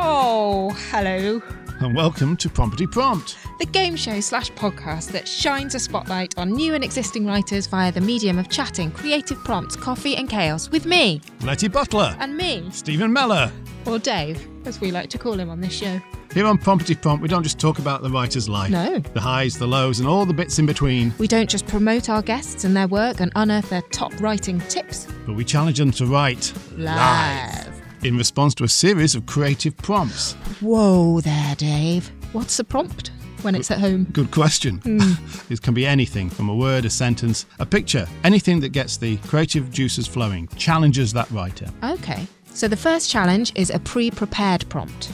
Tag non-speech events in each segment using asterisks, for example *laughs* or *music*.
Oh, hello. And welcome to Prompty Prompt. The game show slash podcast that shines a spotlight on new and existing writers via the medium of chatting, creative prompts, coffee, and chaos with me Letty Butler. and me, Stephen Meller. or Dave, as we like to call him on this show. Here on Prompty Prompt, we don't just talk about the writer's life. No. The highs, the lows, and all the bits in between, We don't just promote our guests and their work and unearth their top writing tips but we challenge them to write live. In response to a series of creative prompts. Whoa there, Dave. What's the prompt when it's at home? Good question. Hmm. *laughs* it can be anything from a word, a sentence, a picture, anything that gets the creative juices flowing, challenges that writer. Okay. So the first challenge is a pre prepared prompt.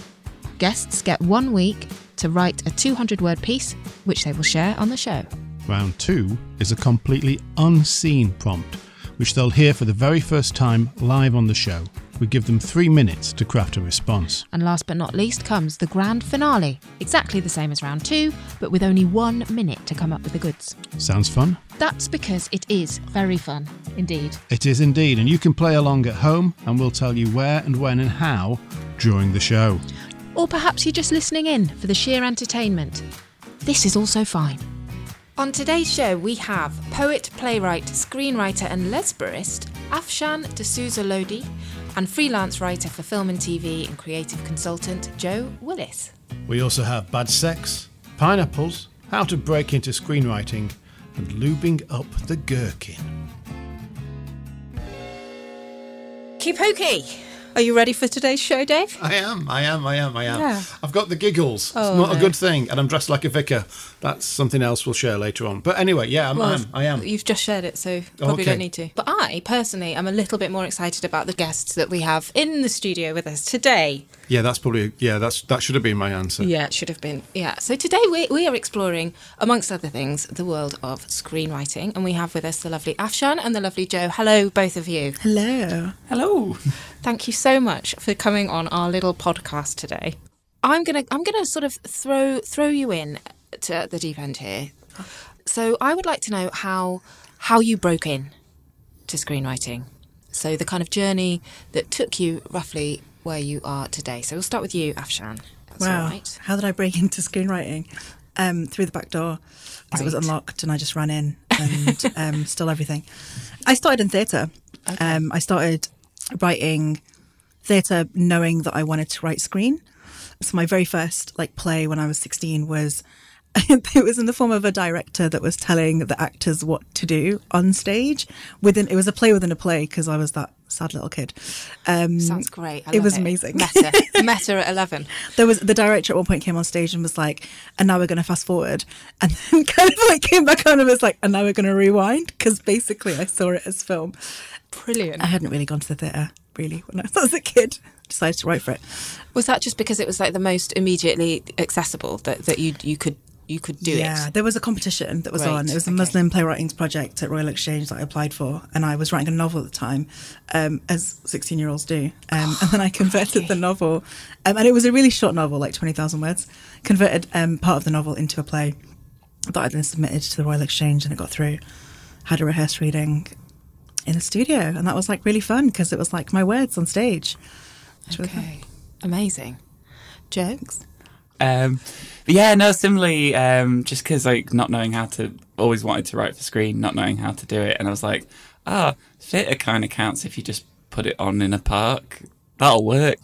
Guests get one week to write a 200 word piece, which they will share on the show. Round two is a completely unseen prompt, which they'll hear for the very first time live on the show. We give them three minutes to craft a response. And last but not least comes the grand finale. Exactly the same as round two, but with only one minute to come up with the goods. Sounds fun? That's because it is very fun, indeed. It is indeed, and you can play along at home, and we'll tell you where and when and how during the show. Or perhaps you're just listening in for the sheer entertainment. This is also fine. On today's show, we have poet, playwright, screenwriter, and lesbarist Afshan D'Souza Lodhi, and freelance writer for film and TV and creative consultant Joe Willis. We also have bad sex, pineapples, how to break into screenwriting, and lubing up the gherkin. Keep hokey! Are you ready for today's show, Dave? I am, I am, I am, I am. Yeah. I've got the giggles. Oh, it's not no. a good thing, and I'm dressed like a vicar. That's something else we'll share later on. But anyway, yeah, I'm, I am, I am. You've just shared it, so probably Okay. don't need to. But I personally am a little bit more excited about the guests that we have in the studio with us today. Yeah, that's probably yeah. That's that should have been my answer. Yeah, it should have been. Yeah. So today we, we are exploring, amongst other things, the world of screenwriting. And we have with us the lovely Afshan and the lovely Joe. Hello, both of you. Hello. Hello. Thank you so much for coming on our little podcast today. I'm gonna I'm gonna sort of throw throw you in to the deep end here. So I would like to know how how you broke in to screenwriting. So the kind of journey that took you roughly where you are today. So we'll start with you, Afshan. That's wow. right. How did I break into screenwriting? Um, through the back door. 'cause It was unlocked and I just ran in and *laughs* um, stole everything. I started in theatre. Um, I started writing theatre knowing that I wanted to write screen. So my very first like play when I was 16 was *laughs* it was in the form of a director that was telling the actors what to do on stage within it was a play within a play because I was that sad little kid. Um, Sounds great. I it was amazing. Meta. *laughs* Meta at 11. there was the director at one point came on stage and was like, and now we're going to fast forward, and then *laughs* kind of like came back on and was like, and now we're going to rewind because basically I saw it as film. Brilliant. I hadn't really gone to the theatre really when I *laughs* was a kid. Decided to write for it. Was that just because it was like the most immediately accessible that, that you you could you could do yeah, it? there was a competition that was Right, on. It was a okay. Muslim playwriting project at Royal Exchange that I applied for, and I was writing a novel at the time, um, as sixteen-year-olds do. Um, *laughs* and then I converted the novel, um, and it was a really short novel, like twenty thousand words. Converted um, part of the novel into a play that I then submitted to the Royal Exchange, and it got through. Had a rehearsed reading in the studio, and that was like really fun because it was like my words on stage. Which was fun. Okay. Amazing. Jokes? Um, but yeah, no, similarly, um, just because like not knowing how to, always wanted to write for screen, not knowing how to do it, and I was like, ah, theatre kind of counts if you just put it on in a park. That'll work.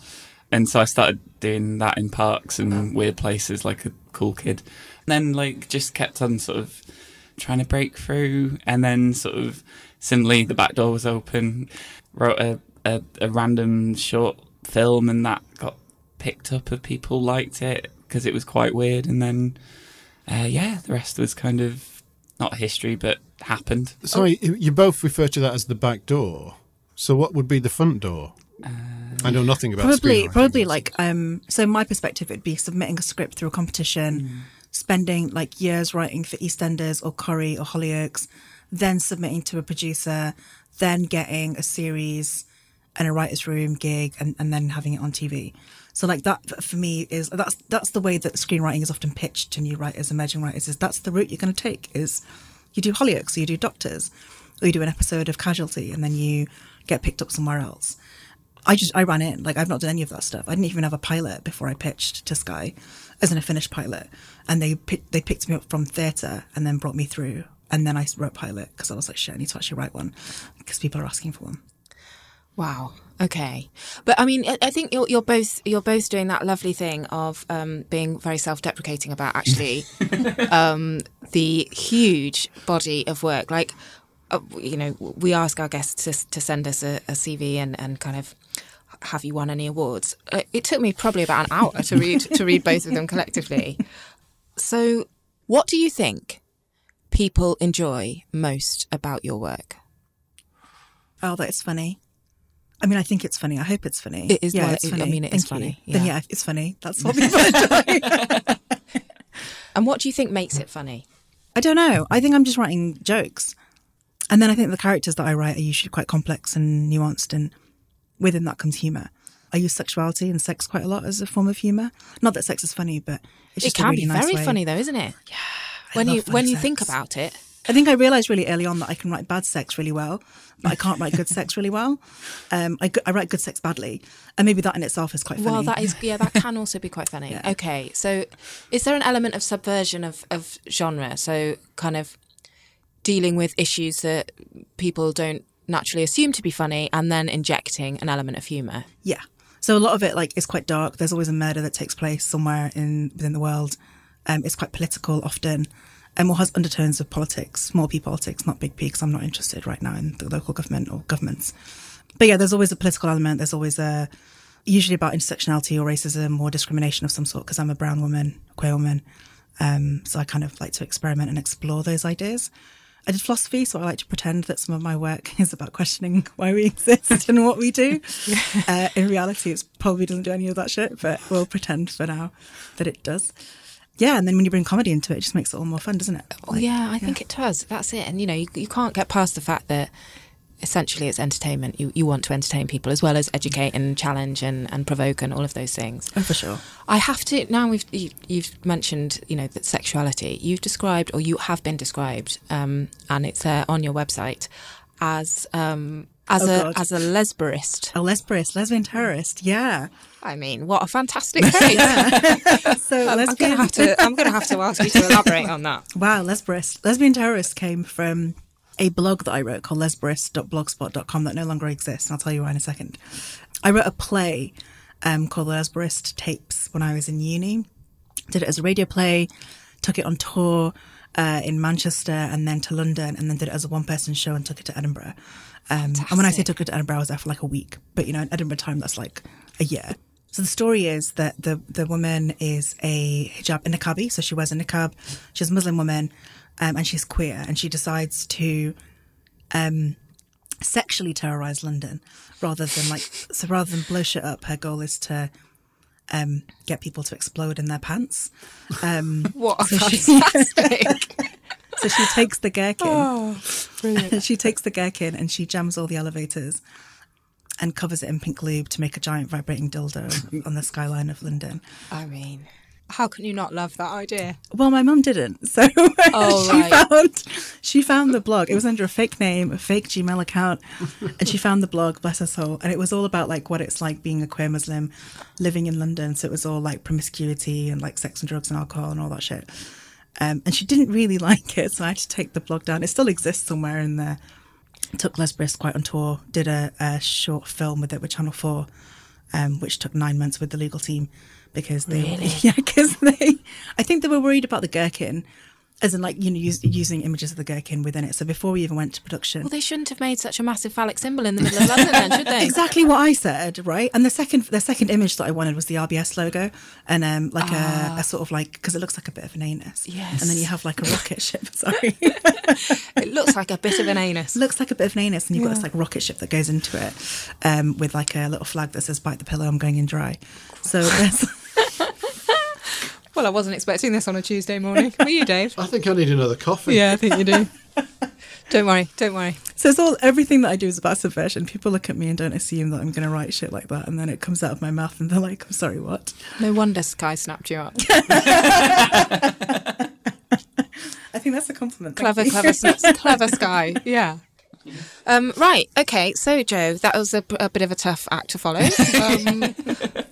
And so I started doing that in parks and weird places like a cool kid. And then like just kept on sort of trying to break through and then sort of similarly, the back door was open. Wrote a, a, a random short film and that got picked up and people liked it because it was quite weird. And then uh, yeah the rest was kind of not history but happened. Sorry, you both refer to that as the back door. So what would be the front door? I know nothing about probably probably like um so my perspective it'd be submitting a script through a competition spending like years writing for eastenders or corrie or hollyoaks then submitting to a producer then getting a series and a writer's room gig and, and then having it on tv so like that for me is that's that's the way that screenwriting is often pitched to new writers emerging writers is that's the route you're going to take is you do hollyoaks or you do doctors or you do an episode of casualty and then you get picked up somewhere else I just I ran in like I've not done any of that stuff. I didn't even have a pilot before I pitched to Sky as an a finished pilot, and they they picked me up from theatre and then brought me through, and then I wrote pilot because I was like shit, I need to actually write one because people are asking for one. Wow. Okay, but I mean, I- I think you're, you're both you're both doing that lovely thing of um, being very self-deprecating about actually *laughs* um, the huge body of work. Like, uh, you know, we ask our guests to, to send us a, a CV and, and kind of have you won any awards? Uh, It took me probably about an hour to read to read both of them collectively. So, what do you think people enjoy most about your work? Oh, that is funny. I mean, I think it's funny. I hope it's funny. It is- Yeah, well, it's it- I mean, it is Thank you. funny, Then yeah. yeah, it's funny. That's what people enjoy. *laughs* And what do you think makes it funny? I don't know. I think I'm just writing jokes. And then I think the characters that I write are usually quite complex and nuanced, and within that comes humour. I use sexuality and sex quite a lot as a form of humour. Not that sex is funny, but it's It can really be nice very way. funny though, isn't it? Yeah. When love you funny when you think about it, I think I realised really early on that I can write bad sex really well, but I can't write good sex *laughs* really well. Um, I, I write good sex badly, and maybe that in itself is quite funny. well, that is yeah, that can *laughs* also be quite funny. Okay, so is there an element of subversion of of genre? So kind of dealing with issues that people don't naturally assume to be funny, and then injecting an element of humour. Yeah. So a lot of it like is quite dark. There's always a murder that takes place somewhere in within the world. Um, it's quite political often, and or has undertones of politics, small p politics, not big p. Because I'm not interested right now in the local government or governments. But yeah, there's always a political element. There's always a usually about intersectionality or racism or discrimination of some sort. Because I'm a brown woman, a queer woman, um, so I kind of like to experiment and explore those ideas. I did philosophy, so I like to pretend that some of my work *laughs* is about questioning why we exist and what we do. *laughs* Uh, in reality, it probably doesn't do any of that shit, but we'll pretend for now that it does. Yeah, and then when you bring comedy into it, it just makes it all more fun, doesn't it? Well, yeah, I think it does. That's it. And you know, you, you can't get past the fact that essentially it's entertainment. You you want to entertain people as well as educate and challenge and, and provoke and all of those things. Oh, for sure. I have to now. We've you, you've mentioned you know that sexuality. You've described or you have been described, um, and it's uh, on your website as um, as Oh, a God. as a lesbarist. A lesbian, lesbian terrorist, yeah. I mean, what a fantastic *laughs* phrase! *laughs* So I'm lesbian, going to have to. *laughs* I'm going to have to ask you to elaborate on that. Wow, lesbian lesbian terrorist came from a blog that I wrote called lesbarist.blogspot.com that no longer exists, and I'll tell you why in a second. I wrote a play um, called The Lesbarist Tapes when I was in uni. Did it as a radio play, took it on tour uh, in Manchester and then to London, and then did it as a one person show and took it to Edinburgh. Um, and when I say took it to Edinburgh, I was there for like a week, but you know, in Edinburgh time, that's like a year. So the story is that the the woman is a hijab in a niqabi, so she wears a niqab. She's a Muslim woman, um, and she's queer, and she decides to um, sexually terrorize London rather than like so rather than blow shit up. Her goal is to um, get people to explode in their pants. Um, *laughs* What a fantastic! *laughs* so she takes the gherkin. Oh, brilliant. *laughs* she takes the gherkin and she jams all the elevators and covers it in pink lube to make a giant vibrating dildo *laughs* on the skyline of London. I mean, how can you not love that idea? Well, my mum didn't, *laughs* so Oh, *laughs* she right. found she found the blog. It was under a fake name, a fake Gmail account, and she found the blog. Bless her soul, and it was all about like what it's like being a queer Muslim living in London. So it was all like promiscuity and like sex and drugs and alcohol and all that shit. Um, and she didn't really like it, so I had to take the blog down. It still exists somewhere in there. Took Lesbarist on tour. Did a, a short film with it with Channel Four, um, which took nine months with the legal team because they *laughs* yeah because they I think they were worried about the gherkin as in like you know use, using images of the gherkin within it. So before we even went to production. Well, they shouldn't have made such a massive phallic symbol in the middle of London, then, should they? *laughs* exactly what I said right? And the second the second image that I wanted was the RBS logo and um like a, a sort of like because it looks like a bit of an anus. Yes. and then you have like a rocket ship *laughs* sorry. It looks like a bit of an anus. looks like a bit of an anus and you've got this like rocket ship that goes into it um with like a little flag that says bite the pillow I'm going in dry. So *laughs* there's Well, I wasn't expecting this on a Tuesday morning. Were you, Dave? *laughs* I think I need another coffee. Yeah, I think you do. *laughs* don't worry, don't worry. So it's all everything that I do is about subversion. People look at me and don't assume that I'm going to write shit like that, and then it comes out of my mouth, and they're like, "I'm sorry, what?" No wonder Sky snapped you up. *laughs* I think that's a compliment. Clever, clever, clever Sky. Yeah. *laughs* Um, right. Okay. So, Joe, that was a, a bit of a tough act to follow. *laughs* Um,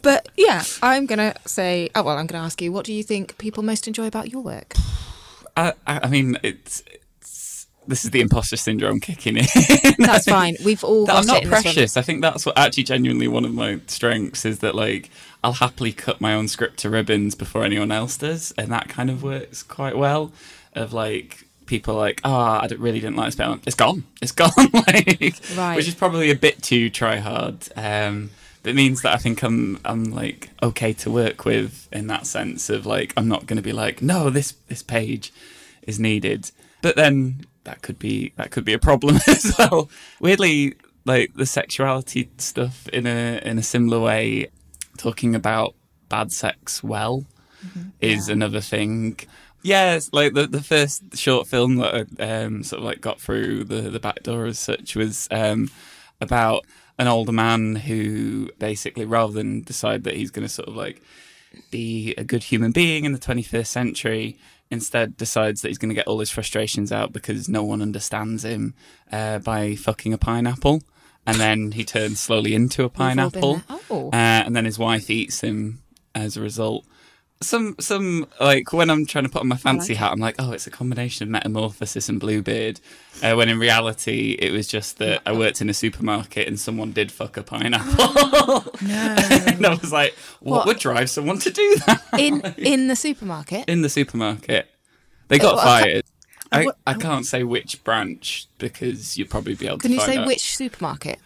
but yeah, I'm gonna say. Oh well, I'm gonna ask you. What do you think people most enjoy about your work? *sighs* I, I I mean, it's, it's this is the imposter syndrome kicking in. *laughs* That's fine. We've all that got I'm not it in this one. precious. I think that's what actually genuinely one of my strengths is that like I'll happily cut my own script to ribbons before anyone else does, and that kind of works quite well. Of like people like, oh, I really didn't like this bit. It's gone. It's gone. *laughs* like, Right. Which is probably a bit too try hard. Um, but it means that I think I'm I'm like okay to work with in that sense of like I'm not going to be like no this this page is needed. But then that could be that could be a problem *laughs* as well. Weirdly, like the sexuality stuff in a in a similar way, talking about bad sex well is another thing. Yeah, it's like the the first short film that I um, sort of like got through the the back door as such was um, about an older man who basically rather than decide that he's going to sort of like be a good human being in the 21st century instead decides that he's going to get all his frustrations out because no one understands him uh, by fucking a pineapple and then he turns slowly into a pineapple. Oh. uh, and then his wife eats him as a result some some like when I'm trying to put on my fancy hat, I'm like, oh, it's a combination of metamorphosis and Bluebeard. Uh, when in reality, it was just that I worked in a supermarket and someone did fuck a pineapple. No. *laughs* and I was like, what, What? would drive someone to do that in *laughs* in the supermarket. in the supermarket? They got Uh, well, fired. I, what- I can't say which branch because you'd probably be able Can to Can you say out. which supermarket?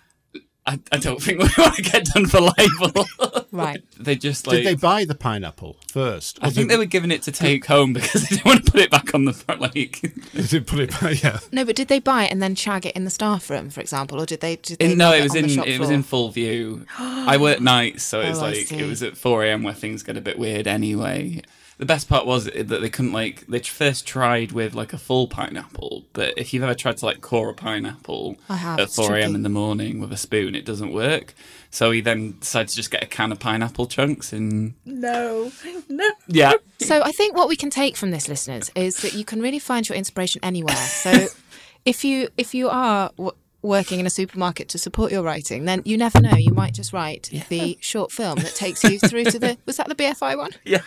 I, I don't think we want to get done for libel. *laughs* Right. they just like Did they buy the pineapple first? I think they were giving it to take home because they didn't want to put it back on the front. Like, *laughs* They did put it back, yeah. No, but did they buy it and then shag it in the staff room, for example, or did they? Did they in, no, it was in the shop it was in full view. *gasps* I work nights, so it was Oh, like it was at four a.m. where things get a bit weird anyway. The best part was that they couldn't like they first tried with like a full pineapple, but if you've ever tried to like core a pineapple have, at four a.m. in the morning with a spoon, it doesn't work. So he then decided to just get a can of pineapple chunks and no. No. yeah, *laughs* So I think what we can take from this, listeners, is that you can really find your inspiration anywhere. So *laughs* if you if you are w- working in a supermarket to support your writing, then you never know. You might just write the short film that takes you *laughs* through to the. Was that the BFI one? yeah.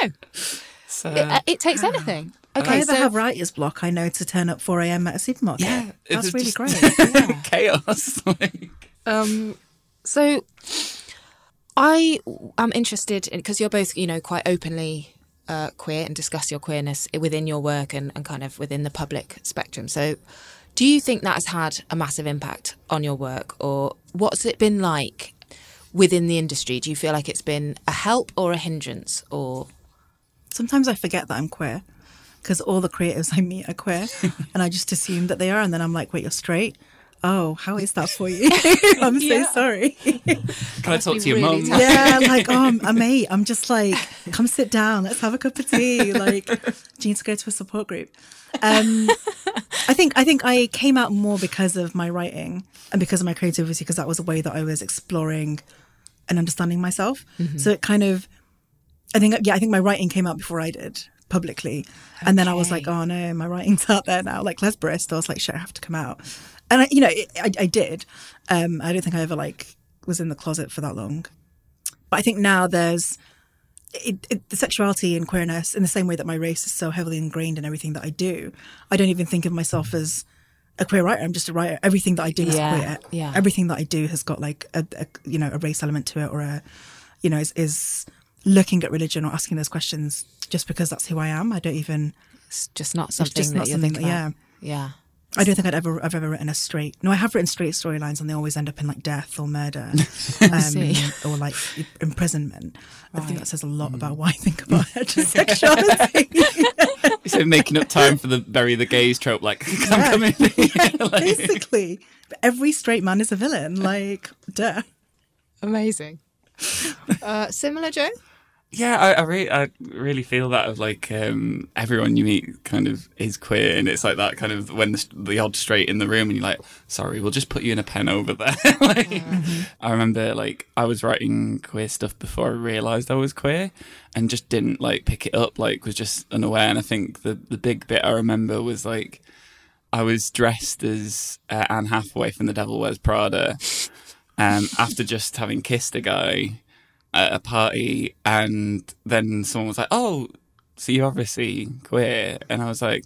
There we go. So, It, uh, it takes anything. If I Okay, ever so have writer's block, I know to turn up 4 a.m. at a supermarket. yeah, That's really just great. *laughs* chaos. *laughs* like, Um, so I am interested in because you're both, you know, quite openly uh, queer and discuss your queerness within your work and, and kind of within the public spectrum. So, do you think that has had a massive impact on your work, or what's it been like within the industry? Do you feel like it's been a help or a hindrance, or Sometimes I forget that I'm queer because all the creatives I meet are queer *laughs* and I just assume that they are. And then I'm like, wait, you're straight? Oh, how is that for you? *laughs* *laughs* I'm so sorry. Can I talk to your really mum? yeah, like, oh, I'm a mate. I'm just like, come sit down. Let's have a cup of tea. Like, do you need to go to a support group? Um, I think I think I came out more because of my writing and because of my creativity, because that was a way that I was exploring and understanding myself. So it kind of, I think, yeah, I think my writing came out before I did publicly, and then I was like, oh no, my writing's *laughs* out there now. Like Lesbarist, I was like, shit, I have to come out, and I, you know, it, I, I did. Um, I don't think I ever like was in the closet for that long, but I think now there's it, it, the sexuality and queerness in the same way that my race is so heavily ingrained in everything that I do. I don't even think of myself as a queer writer. I'm just a writer. Everything that I do is Yeah, queer. yeah. Everything that I do has got like a, a you know a race element to it or a you know is, is looking at religion or asking those questions just because that's who I am. I don't even. it's just not something just that not something that- about? Yeah. I don't think I'd ever I've ever written a straight. No, I have written straight storylines, and they always end up in like death or murder, *laughs* um, or like imprisonment. I think that says a lot about why I think about *laughs* heterosexuality. *laughs* So making up time for the bury the gays trope, like I'm coming. Like- Basically, every straight man is a villain. Like, duh. Amazing. Uh, similar, Joe? Yeah, I, I really, I really feel that of like um, everyone you meet kind of is queer, and it's like that kind of when the, the odd straight in the room, and you're like, sorry, we'll just put you in a pen over there. *laughs* like, I remember like I was writing queer stuff before I realised I was queer, and just didn't like pick it up. Like was just unaware, and I think the the big bit I remember was like. I was dressed as uh, Anne Hathaway from The Devil Wears Prada um, after just having kissed a guy at a party, and then someone was like, "Oh, so you're obviously queer," and I was like.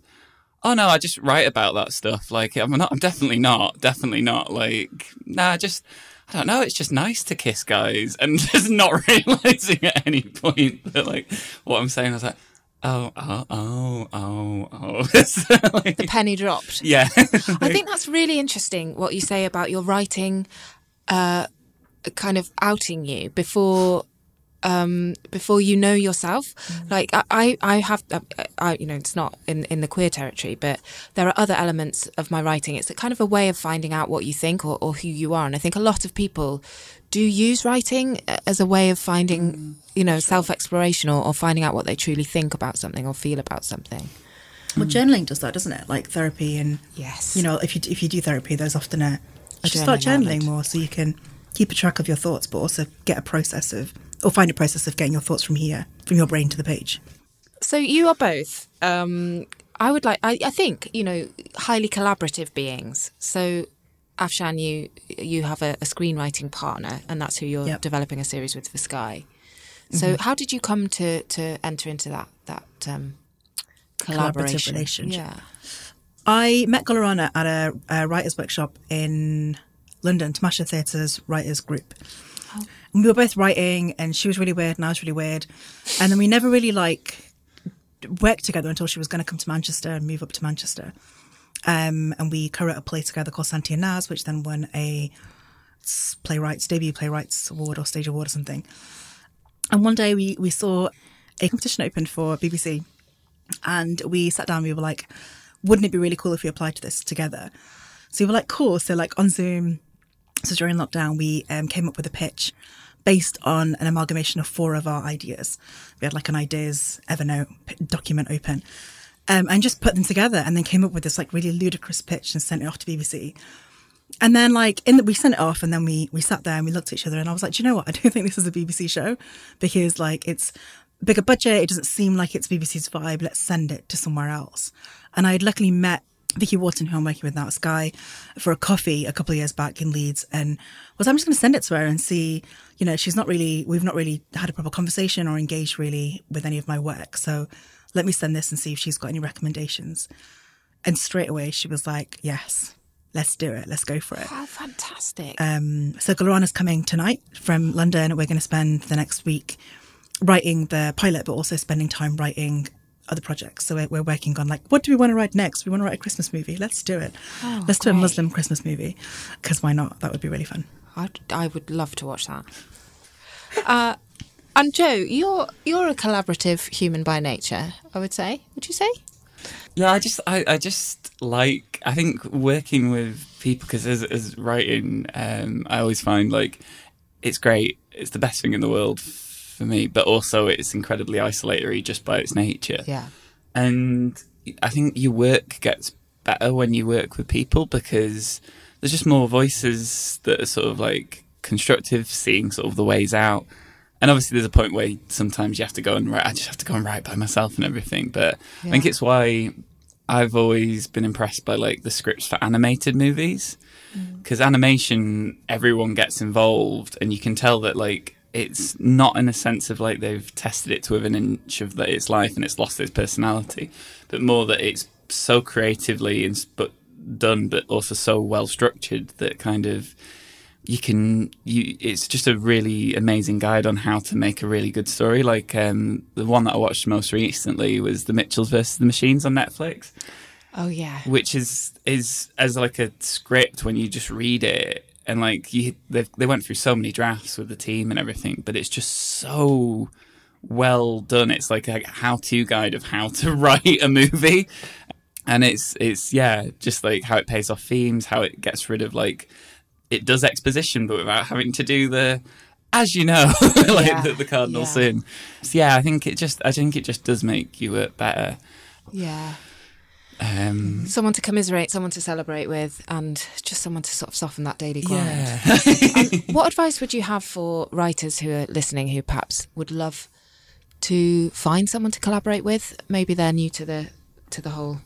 Oh no, I just write about that stuff. Like I'm not. I'm definitely not. Definitely not. Like nah, just I don't know. It's just nice to kiss guys, and *laughs* just not realizing at any point that like what I'm saying. I was like, oh, oh, oh, oh, oh. *laughs* The penny dropped. yeah. I think that's really interesting what you say about your writing uh, kind of outing you before um, before you know yourself. Like I, I, I have, uh, I, you know, it's not in in the queer territory, but there are other elements of my writing. It's a kind of a way of finding out what you think or, or who you are, and I think a lot of people do use writing uh, as a way of finding, you know, self exploration or, or finding out what they truly think about something or feel about something. Well, journaling does that, doesn't it? Like therapy, and Yes. you know, if you if you do therapy, there's often a, A you should start journaling journaling outlet. more so you can keep a track of your thoughts, but also get a process of or find a process of getting your thoughts from here, from your brain to the page. So you are both. Um, I would like. I, I think you know highly collaborative beings. So, Afshan, you you have a, a screenwriting partner, and that's who you're Yep. developing a series with for Sky. So, how did you come to to enter into that that um, collaboration relationship. Yeah. I met Guleraana at a, a writers' workshop in London, Tamasha Theatre's writers group. And we were both writing, and she was really weird, and I was really weird. And then we never really like worked together until she was going to come to Manchester and move up to Manchester. Um, and we co-wrote a play together called Santi and Naz, which then won a playwrights debut playwrights award or stage award or something. And one day we we saw a competition open for BBC, and we sat down. We were like, "Wouldn't it be really cool if we applied to this together?" So we were like, "Cool." So like on Zoom, so during lockdown, we um, came up with a pitch based on an amalgamation of four of our ideas. We had like an ideas Evernote document open, um, and just put them together, and then came up with this like really ludicrous pitch and sent it off to BBC. And then like in the, we sent it off, and then we we sat there and we looked at each other, and I was like, you know what? I don't *laughs* think this is a BBC show because like it's bigger budget. It doesn't seem like it's BBC's vibe. Let's send it to somewhere else. And I had luckily met Vicky Wharton, who I'm working with now at Sky, for a coffee a couple of years back in Leeds, and was I'm just going to send it to her and see. You know, she's not really. We've not really had a proper conversation or engaged really with any of my work. So let me send this and see if she's got any recommendations. And straight away she was like, "Yes, let's do it. Let's go for it." Oh, fantastic! Um, so Guleraana's coming tonight from London. We're going to spend the next week writing the pilot, but also spending time writing other projects. So we're, we're working on like, what do we want to write next? We want to write a Christmas movie. Let's do it. Let's do a. Muslim Christmas movie because why not? That would be really fun. I'd, I would love to watch that. Uh, and Joe, you're you're a collaborative human by nature. I would say. Would you say? Yeah, I just, I, I just like, I think working with people because as, as writing, um, I always find like it's great. It's the best thing in the world f- for me, but also it's incredibly isolatory just by its nature. Yeah. And I think your work gets better when you work with people because there's just more voices that are sort of like constructive, seeing sort of the ways out. And obviously, there's a point where sometimes you have to go and write. I just have to go and write by myself and everything. But I think it's why I've always been impressed by like the scripts for animated movies mm. because animation, everyone gets involved, and you can tell that like it's not in a sense of like they've tested it to within an inch of that its life and it's lost its personality, but more that it's so creatively and but done, but also so well structured that kind of you can you it's just a really amazing guide on how to make a really good story like um the one that i watched most recently was the mitchells versus the machines on netflix Oh yeah. which is is as like a script when you just read it and like you they they went through so many drafts with the team and everything but it's just so well done it's like a how-to guide of how to *laughs* write a movie and it's it's yeah just like how it pays off themes how it gets rid of like it does exposition but without having to do the as you know *laughs* like Yeah. the, the cardinal Yeah. sin so yeah i think it just i think it just does make you work better Yeah. Um Someone to commiserate, someone to celebrate with, and just someone to sort of soften that daily grind. yeah *laughs* *laughs* What advice would you have for writers who are listening who perhaps would love to find someone to collaborate with? Maybe they're new to the to the whole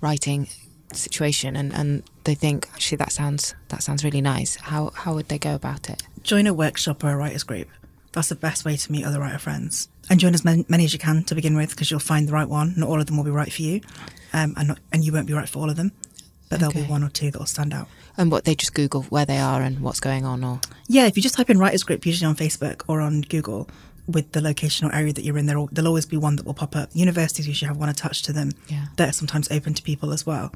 writing situation and, and they think actually that sounds that sounds really nice, how how would they go about it? Join a workshop or a writers group. That's the best way to meet other writer friends. And join as many, as you can to begin with, because you'll find the right one. Not all of them will be right for you, um, and not, and you won't be right for all of them. But there'll be one or two that will stand out. And what they just Google where they are and what's going on, or Yeah, if you just type in writers group, usually on Facebook or on Google, with the location or area that you're in, there'll, there'll always be one that will pop up. Universities usually have one attached to them Yeah. that are sometimes open to people as well.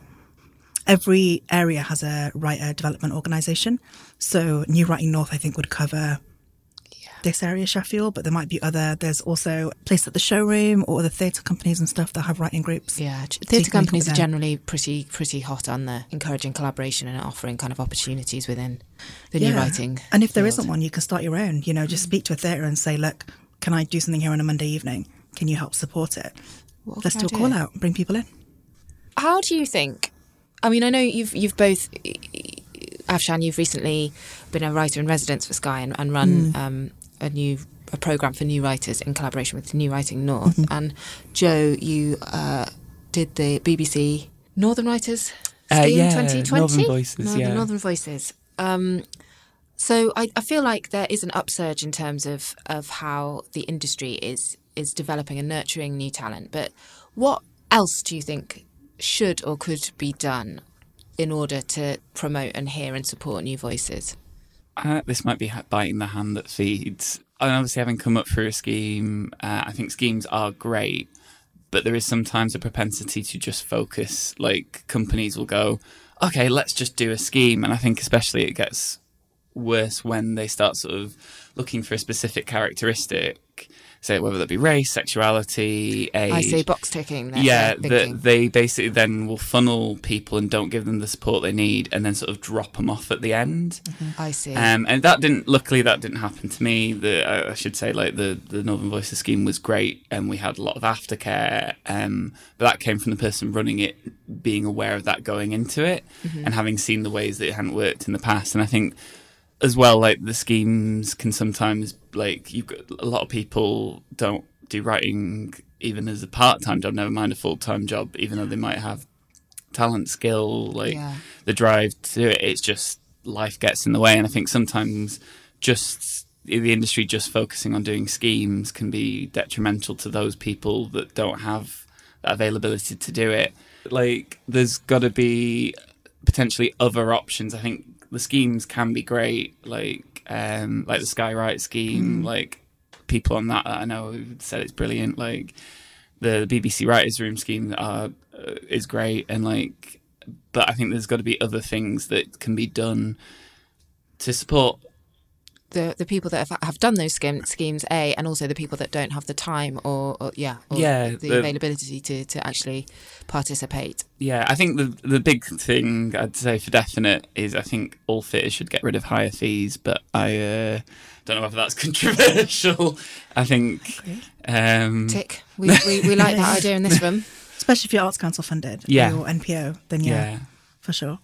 Every area has a writer development organisation. So New Writing North, I think, would cover this area, Sheffield, but there might be other. There's also a place at the showroom or other theatre companies and stuff that have writing groups. yeah, theatre companies are generally pretty pretty hot on the encouraging collaboration and offering kind of opportunities within the new writing. And if there not one, you can start your own. You know, just mm. speak to a theatre and say, look, can I do something here on a Monday evening? Can you help support it? What Let's do a call out, bring people in. How do you think? I mean, I know you've you've both, Afshan, you've recently been a writer in residence for Sky and, and run Hmm. um, a new a program for new writers in collaboration with New Writing North. Mm-hmm. And Joe, you uh, did the BBC Northern Writers Uh, yeah, 2020. Northern Voices, Northern, yeah. Northern Voices. Um, so I, I feel like there is an upsurge in terms of, of how the industry is is developing and nurturing new talent. But what else do you think should or could be done in order to promote and hear and support new voices? Uh, this might be biting the hand that feeds. And obviously, having come up through a scheme, uh, I think schemes are great, but there is sometimes a propensity to just focus. Like companies will go, okay, let's just do a scheme. And I think especially it gets worse when they start sort of looking for a specific characteristic, say whether that be race, sexuality, age. I say box ticking. Yeah, that they basically then will funnel people and don't give them the support they need, and then sort of drop them off at the end. I see. Um, and that didn't. Luckily, that didn't happen to me. The I I should say, like the the Northern Voices scheme was great, and we had a lot of aftercare. Um, but that came from the person running it being aware of that going into it, and having seen the ways that it hadn't worked in the past. And I think as well, like the schemes can sometimes like you've got A lot of people don't do writing even as a part time job. Never mind a full time job, even though they might have talent, skill, like Yeah. the drive to do it. It's just life gets in the way, and I think sometimes just the industry just focusing on doing schemes can be detrimental to those people that don't have that availability to do it. Like, there's got to be potentially other options. I think the schemes can be great, like um, like the Skywrite scheme, like people on that I know said it's brilliant. Like the BBC Writers Room scheme are, uh, is great, and like, but I think there's got to be other things that can be done to support. The the people that have, have done those scheme, schemes, a, and also the people that don't have the time or, or yeah, or Yeah, the, the- availability to, to actually participate. Yeah, I think the the big thing I'd say for definite is I think all fitters should get rid of hire fees, but I uh, don't know whether that's *laughs* controversial. I think. Um, Tick. We, we, we like that idea in this room. *laughs* Especially if you're Arts Council funded Yeah. or NPO, then yeah, yeah. for sure.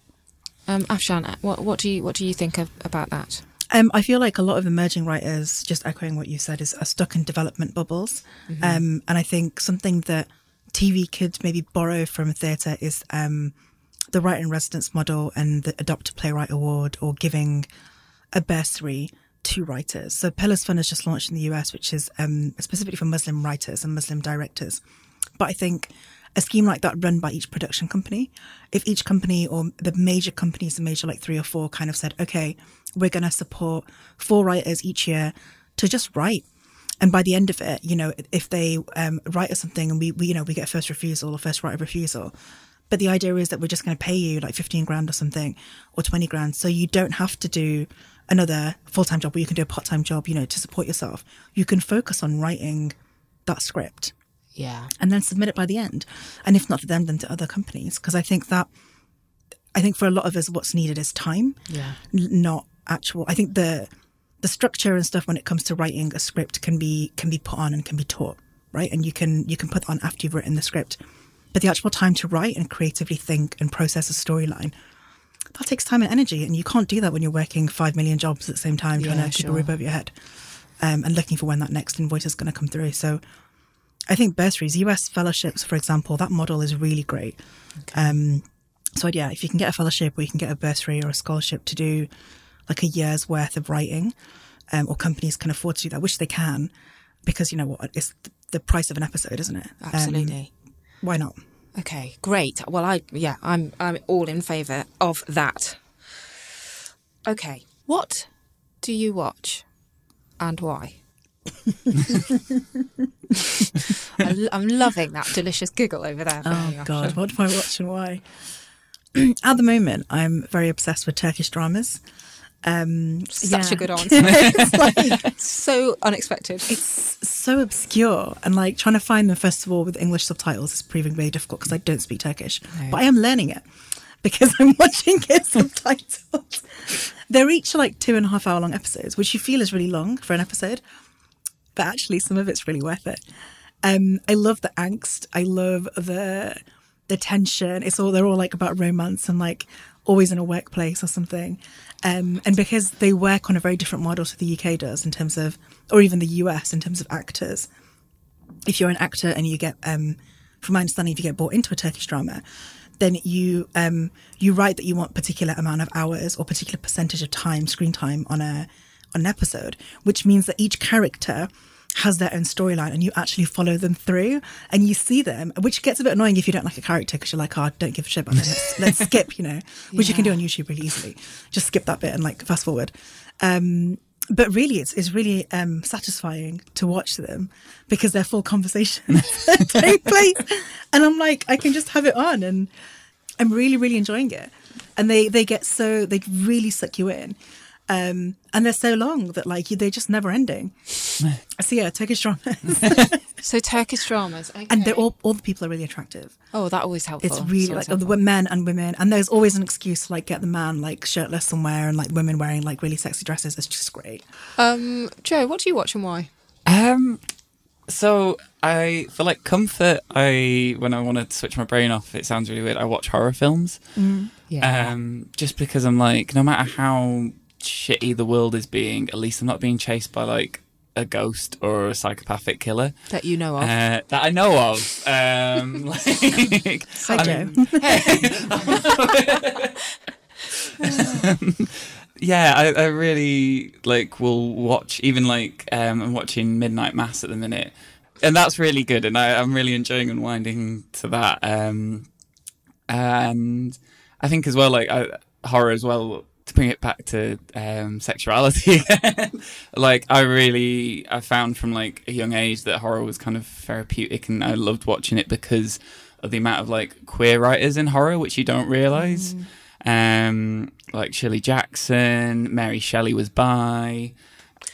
Um, Afshan, what what do you what do you think of, about that? Um, I feel like a lot of emerging writers, just echoing what you said, is are stuck in development bubbles. Um, and I think something that TV could maybe borrow from theatre is um, the writer in residence model and the Adopt a Playwright Award or giving a bursary to writers. So Pillars Fund has just launched in the US, which is um, specifically for Muslim writers and Muslim directors. But I think a scheme like that run by each production company, if each company or the major companies, the major like three or four kind of said, okay, we're going to support four writers each year to just write. And by the end of it, you know, if they um, write us something and we, we, you know, we get a first refusal or first right of refusal, but the idea is that we're just going to pay you like 15 grand or something or 20 grand. So you don't have to do another full time job or you can do a part time job, you know, to support yourself. You can focus on writing that script Yeah. and then submit it by the end. And if not to them, then to other companies. Because I think that, I think for a lot of us, what's needed is time, Yeah. not actual. I think the the structure and stuff when it comes to writing a script can be can be put on and can be taught, right? And you can you can put on after you've written the script. But the actual time to write and creatively think and process a storyline, that takes time and energy, and you can't do that when you're working five million jobs at the same time, trying Yeah, to keep a roof over your head, um, and looking for when that next invoice is going to come through. So, I think bursaries, US fellowships, for example, that model is really great. Um, So yeah, if you can get a fellowship or you can get a bursary or a scholarship to do like a year's worth of writing, um, or companies can afford to do that, which they can, because you know what, it's the price of an episode, isn't it? Um, Absolutely. why not? Okay, great. Well, I yeah, I'm I'm all in favour of that. Okay, what do you watch, and why? I, am loving that delicious giggle over there. Oh God, what do I watch and why? *clears throat* At the moment, I'm very obsessed with Turkish dramas. Um, Such yeah. a good *laughs* answer. it's like *laughs* so unexpected. it's so obscure, and like trying to find them first of all with English subtitles is proving very difficult because I don't speak Turkish, but I am learning it because *laughs* I'm watching it subtitles. They're each like two and a half hour long episodes, which you feel is really long for an episode, but actually some of it's really worth it. Um, I love the angst. I love the the tension. It's all they're all like about romance and like always in a workplace or something. Um, and because they work on a very different model to the UK does in terms of, or even the US in terms of actors. If you're an actor and you get, um, from my understanding, if you get bought into a Turkish drama, then you um, you write that you want particular amount of hours or particular percentage of time, screen time on a an episode, which means that each character has their own storyline and you actually follow them through and you see them, which gets a bit annoying if you don't like a character because you're like, oh, I don't give a shit about them. Let's, *laughs* let's skip, you know, which you can do on YouTube really easily. Just skip that bit and like fast forward. Um, but really, it's, it's really um, satisfying to watch them because they're full conversations *laughs* that take place. And I'm like, I can just have it on and I'm really, really enjoying it. And they, they get so, they really suck you in. Um, and they're so long that like they're just never ending. *laughs* so yeah, Turkish dramas, *laughs* So Turkish dramas, okay. and they're all all the people are really attractive. oh, that always helps. It's really always like the men and women, and there's always an excuse to like get the man like shirtless somewhere, and like women wearing like really sexy dresses. It's just great. Um, Joe, what do you watch and why? Um, so I for like comfort, I when I want to switch my brain off, it sounds really weird. I watch horror films. Um, just because I'm like, no matter how shitty the world is being, at least I'm not being chased by like a ghost or a psychopathic killer that you know of. uh, that I know of. Um, *laughs* like, Hi, *laughs* I Joe. mean, *laughs* yeah, I, I really like will watch even like um, I'm watching Midnight Mass at the minute, and that's really good, and I, I'm really enjoying unwinding to that. Um, and I think as well, like I, horror as well. To bring it back to um, sexuality *laughs* like I really I found from like a young age that horror was kind of therapeutic, and I loved watching it because of the amount of like queer writers in horror, which you don't realize. Um, like Shirley Jackson, Mary Shelley was by.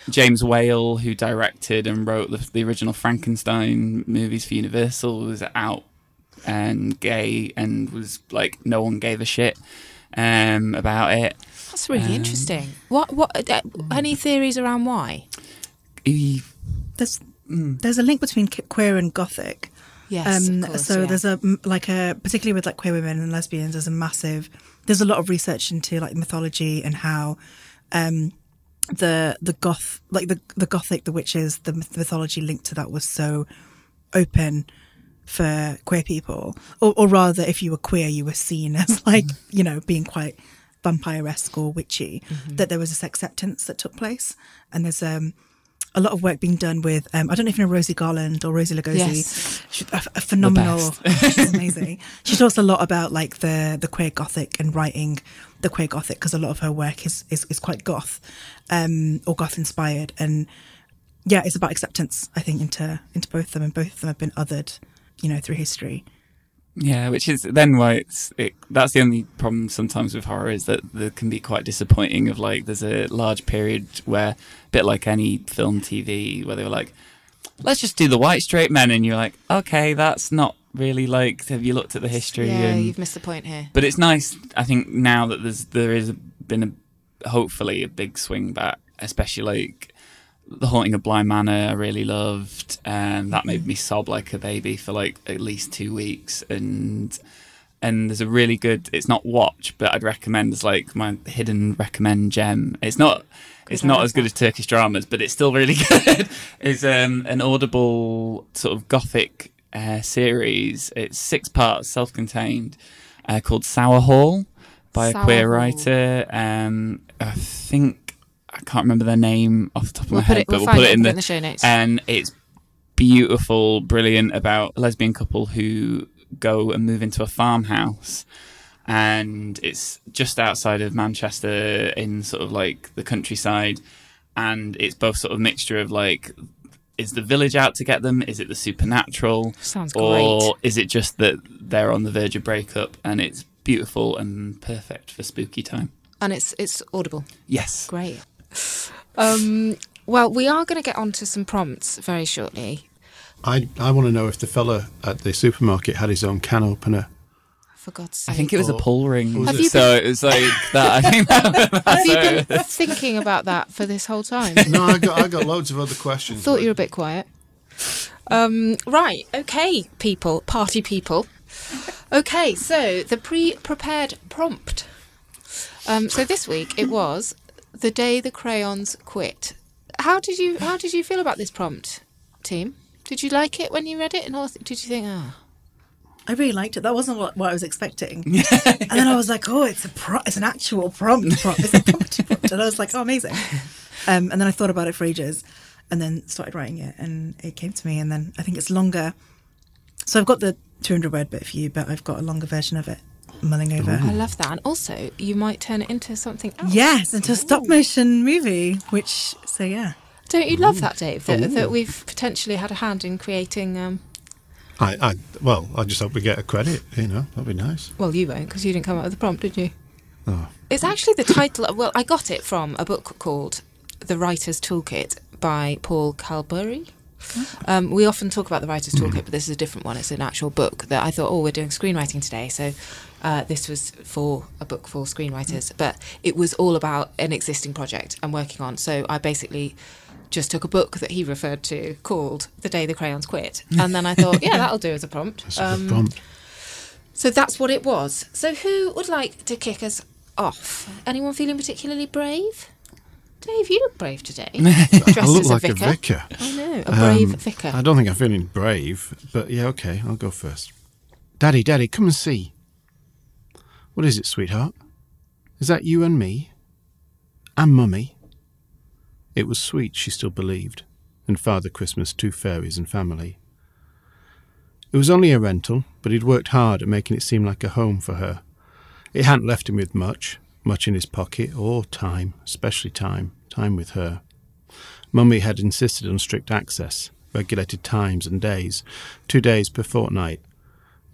James Whale, who directed and wrote the, the original Frankenstein movies for Universal, was out and gay and was like no one gave a shit um, about it. That's really Um, interesting. What? What? Uh, any theories around why? He- There's there's a link between queer and gothic. Yes. Um, of course, so yeah. there's a like a particularly with like queer women and lesbians. There's a massive. There's a lot of research into like mythology and how um, the the goth like the the gothic the witches the mythology linked to that was so open for queer people, or, or rather, if you were queer, you were seen *laughs* as like you know being quite vampire-esque or witchy. That there was this acceptance that took place, and there's um a lot of work being done with um, I don't know if you know Rosie Garland or Rosie Lugosi. Yes. She's a, a phenomenal. *laughs* she's amazing. She talks a lot about like the the queer gothic and writing the queer gothic because a lot of her work is is, is quite goth um, or goth inspired and yeah, it's about acceptance. I think into into both of them, and both of them have been othered, you know, through history. yeah, which is then why it's it, that's the only problem sometimes with horror is that there can be quite disappointing. Of like, there's a large period where, a bit like any film, TV, where they were like, let's just do the white straight men, and you're like, okay, that's not really like. Have you looked at the history? Yeah, and, you've missed the point here. but it's nice. I think now that there's there is been a, hopefully a big swing back, especially like the haunting of Bly Manor. I really loved, and that made me sob like a baby for like at least two weeks. And and there's a really good. It's not watch, but I'd recommend as like my hidden recommend gem. It's not. It's not as good as Turkish dramas, but it's still really *laughs* good. It's um, an audible sort of gothic uh, series. It's six parts, self-contained, uh, called Sour Hall by Sour a queer Hall. writer. Um, I think I can't remember their name off the top of We'll my head, it- but we'll we'll put it it in the, in the show notes. And it's beautiful, brilliant about a lesbian couple who go and move into a farmhouse. And it's just outside of Manchester in sort of like the countryside. And it's both sort of mixture of like, is the village out to get them? Is it the supernatural? Sounds or great. is it just that they're on the verge of breakup and it's beautiful and perfect for spooky time? And it's it's audible. Yes. Great. Um, well, we are going to get on to some prompts very shortly. I, I want to know if the fella at the supermarket had his own can opener. For God's sake. I think it was a Or- pull ring. Was Have you so it was like that. I think that, *laughs* Have you been thinking about that for this whole time? *laughs* No, I got I got loads of other questions. I Thought but- you were a bit quiet. Um, right, okay, people, party people. Okay, so the pre-prepared prompt. Um, so this week it was the day the crayons quit. How did you How did you feel about this prompt, team? Did you like it when you read it, and or did you think, ah, I really liked it. That wasn't what, what I was expecting. *laughs* and then I was like, oh, it's a pro- it's an actual prompt. prompt. It's a prompt, prompt. *laughs* And I was like, oh, amazing. Um, and then I thought about it for ages and then started writing it and it came to me. And then I think it's longer. So I've got the 200 word bit for you, but I've got a longer version of it mulling over. I love that, and also you might turn it into something else. Yes, into a stop motion movie, which, so yeah. Don't you love that, Dave? That, that we've potentially had a hand in creating. Um, I, I well, I just hope we get a credit. You know, that'd be nice. well, you won't because you didn't come up with the prompt, did you? Oh. It's actually the title. Of, Well, I got it from a book called The Writer's Toolkit by Paul Calbury. Um, we often talk about the Writer's Toolkit, but this is a different one. It's an actual book that I thought, oh, we're doing screenwriting today. So uh, this was for a book for screenwriters, but it was all about an existing project I'm working on. So I basically just took a book that he referred to called The Day the Crayons Quit. *laughs* And then I thought, yeah, that'll do as a prompt. That's a Um, prompt. so that's what it was. So who would like to kick us off? Anyone feeling particularly brave? Dave, you look brave today. *laughs* I look as like a a vicar. vicar. I know, a brave Um, vicar. I don't think I'm feeling brave, but yeah, okay, I'll go first. Daddy, Daddy, come and see. What is it, sweetheart? Is that you and me? And Mummy? It was sweet, she still believed, and Father Christmas, two fairies and family. It was only a rental, but he'd worked hard at making it seem like a home for her. It hadn't left him with much, much in his pocket, or time, especially time, time with her. Mummy had insisted on strict access, regulated times and days, two days per fortnight.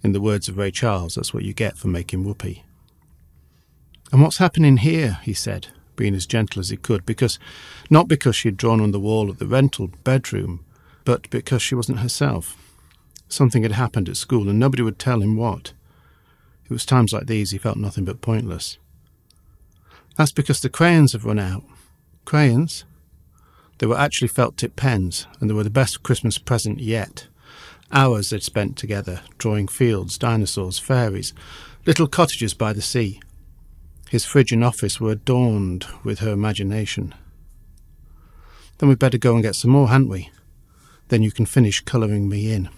In the words of Ray Charles, that's what you get for making whoopee. And what's happening here? he said, being as gentle as he could, because not because she had drawn on the wall of the rental bedroom, but because she wasn't herself. Something had happened at school, and nobody would tell him what. It was times like these he felt nothing but pointless. That's because the crayons have run out. Crayons? They were actually felt tip pens, and they were the best Christmas present yet. Hours they'd spent together, drawing fields, dinosaurs, fairies, little cottages by the sea. His fridge and office were adorned with her imagination. Then we'd better go and get some more, hadn't we? Then you can finish colouring me in.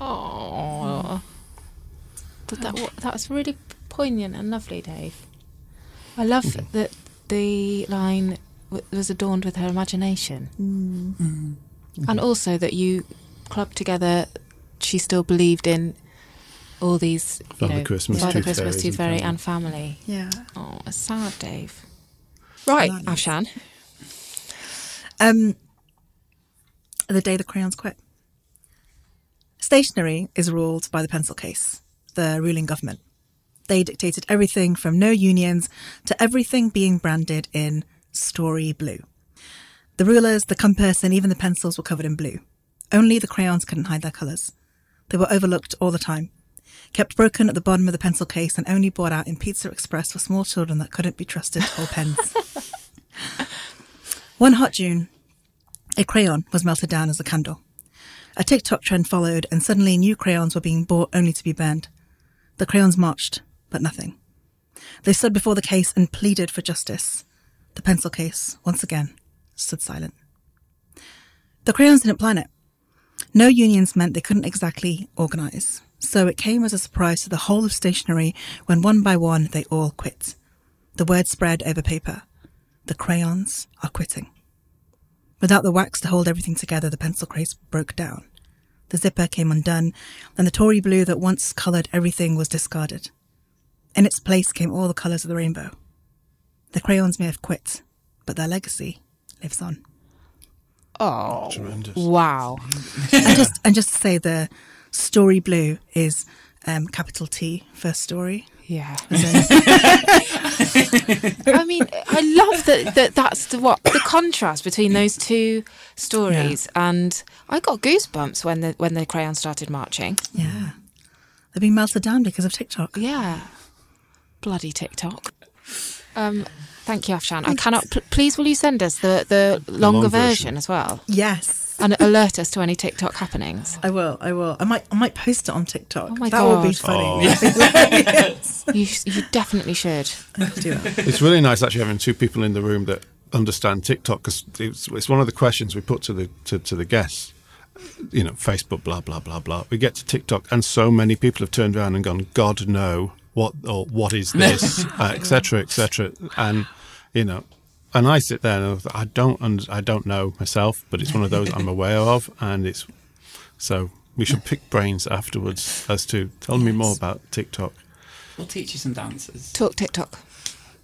Oh, but that wa- that was really poignant and lovely, Dave. I love mm-hmm. that the line w- was adorned with her imagination, mm. mm-hmm. and also that you clubbed together. She still believed in all these you Father know, Christmas, Father Tooth Christmas, Fairies Tooth and Fairy, family. and family. Yeah. Oh, it's sad, Dave. Right, Nice. Afshan. Um, the day the crayons quit. Stationery is ruled by the pencil case, the ruling government. They dictated everything from no unions to everything being branded in Tory blue. The rulers, the compass, and even the pencils were covered in blue. Only the crayons couldn't hide their colours. They were overlooked all the time, kept broken at the bottom of the pencil case, and only bought out in Pizza Express for small children that couldn't be trusted to hold pens. *laughs* One hot June, a crayon was melted down as a candle. A TikTok trend followed, and suddenly new crayons were being bought only to be burned. The crayons marched, but nothing. They stood before the case and pleaded for justice. The pencil case, once again, stood silent. The crayons didn't plan it. No unions meant they couldn't exactly organise. So it came as a surprise to the whole of stationery when one by one they all quit. The word spread over paper. The crayons are quitting. Without the wax to hold everything together, the pencil case broke down. The zipper came undone, and the Tory blue that once coloured everything was discarded. In its place came all the colours of the rainbow. The crayons may have quit, but their legacy lives on. Oh, Tremendous. wow. and just and just to say the Tory blue is um, capital T for Tory. Yeah. *laughs* I mean, I love that, that that's the what the contrast between those two stories, and I got goosebumps when the when the crayon started marching. yeah, they've been melted down because of TikTok. Yeah, bloody TikTok. Um, thank you, Afshan. I cannot. P- please, will you send us the the longer long version. version. as well, Yes, and alert us to any TikTok happenings? I will. I will. I might. I might post it on TikTok. Oh my that would be funny. Oh. *laughs* *laughs* You you definitely should. Do that. It's really nice actually having two people in the room that understand TikTok because it's, it's one of the questions we put to the to, to the guests. You know, Facebook, blah blah blah blah. We get to TikTok, and so many people have turned around and gone, "God no, what or what is *laughs* this, uh, etc. etc." And you know, and I sit there and I don't und- I don't know myself, but it's one of those I'm *laughs* aware of, and it's so we should pick brains afterwards as to tell me more about TikTok. We'll teach you some dances. Talk TikTok.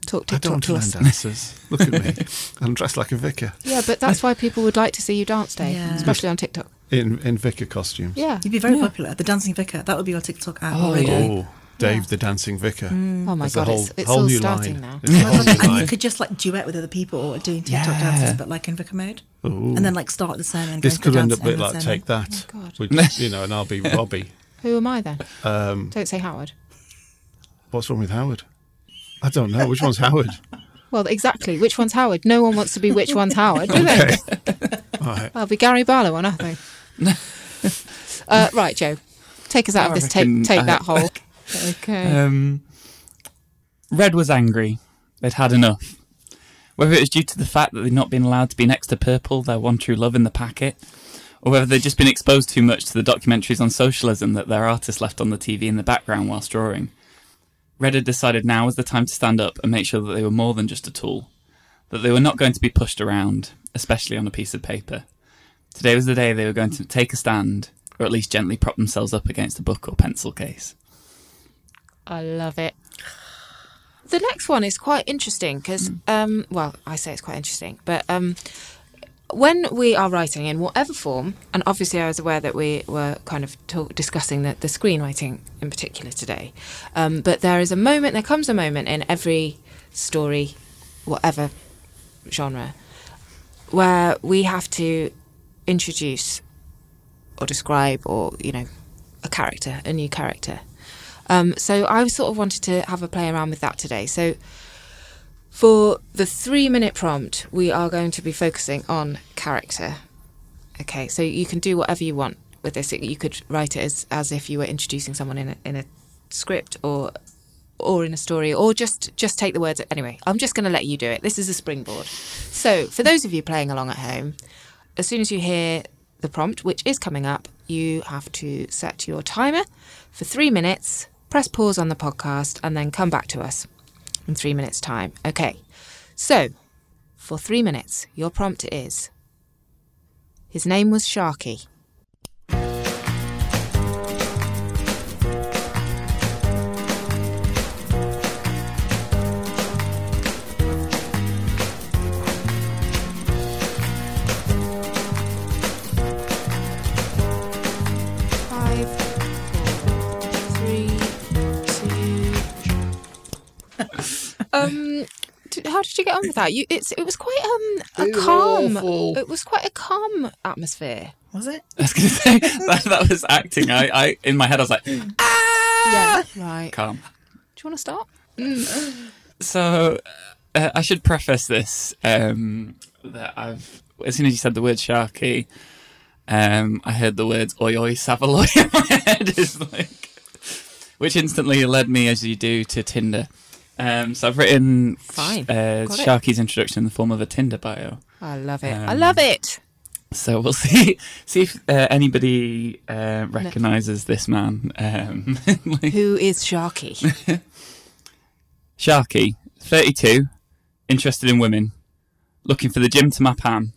Talk I TikTok don't to learn us. dances. *laughs* Look at me. I'm dressed like a vicar Yeah, but that's why people would like to see you dance, Dave, Yeah. especially on TikTok. in in vicar costumes. Yeah. You'd be very popular. The dancing vicar. That would be your TikTok app. Oh, already. Oh, Dave the dancing vicar. Oh my It's god, whole, it's, it's whole all new starting line. now. It's a whole new And you could just like duet with other people or doing TikTok Yeah. dances, but like in vicar mode, Ooh. and then like start the sermon. This could end up a bit like Take. That, Oh, God. which, you know, and I'll be *laughs* Robbie. Who am I then? Um, Don't say Howard. what's wrong with Howard? I don't know. Which one's Howard? *laughs* Well, exactly. Which one's Howard? No one wants to be which one's Howard, do they? *laughs* All right. I'll be Gary Barlow or nothing. uh, right, Joe. Take us out I of this reckon take, take I- that hole. Okay. Um, Red was angry. They'd had enough. Whether it was due to the fact that they'd not been allowed to be next to Purple, their one true love in the packet, or whether they'd just been exposed too much to the documentaries on socialism that their artist left on the TV in the background whilst drawing. Red had decided now was the time to stand up and make sure that they were more than just a tool, that they were not going to be pushed around, especially on a piece of paper. Today was the day they were going to take a stand, or at least gently prop themselves up against a book or pencil case. I love it. The next one is quite interesting because, um, well, I say it's quite interesting, but um, when we are writing in whatever form, and obviously I was aware that we were kind of talk, discussing the, the screenwriting in particular today, um, but there is a moment, there comes a moment in every story, whatever genre, where we have to introduce or describe or, you know, a character, a new character. Um, so I sort of wanted to have a play around with that today. So for the three minute prompt, we are going to be focusing on character. Okay, so you can do whatever you want with this. You could write it as, as if you were introducing someone in a, in a script or or in a story or just just take the words anyway i'm just going to let you do it this is a springboard so for those of you playing along at home as soon as you hear the prompt which is coming up you have to set your timer for three minutes press pause on the podcast and then come back to us in three minutes time. Okay so for three minutes your prompt is his name was sharky um, how did you get on with that? You, it's it was quite um a It was calm. awful. It was quite a calm atmosphere. Was it? I was going to say that, that was acting. I, I in my head I was like, *laughs* Yeah, right. calm. Do you want to start? So uh, I should preface this um, that I've as soon as you said the word Sharky, um, I heard the words oi oi Saveloy *laughs* in my head. It's like, which instantly led me, as you do, to Tinder. Um, so I've written Fine. uh. Sharky's introduction in the form of a Tinder bio. I love it. I Um, love it. So we'll *laughs* see see if uh, anybody uh, recognises this man. Um, *laughs* like- Who is Sharky? *laughs* Sharky, 32, interested in women, looking for the Jim to my Pam.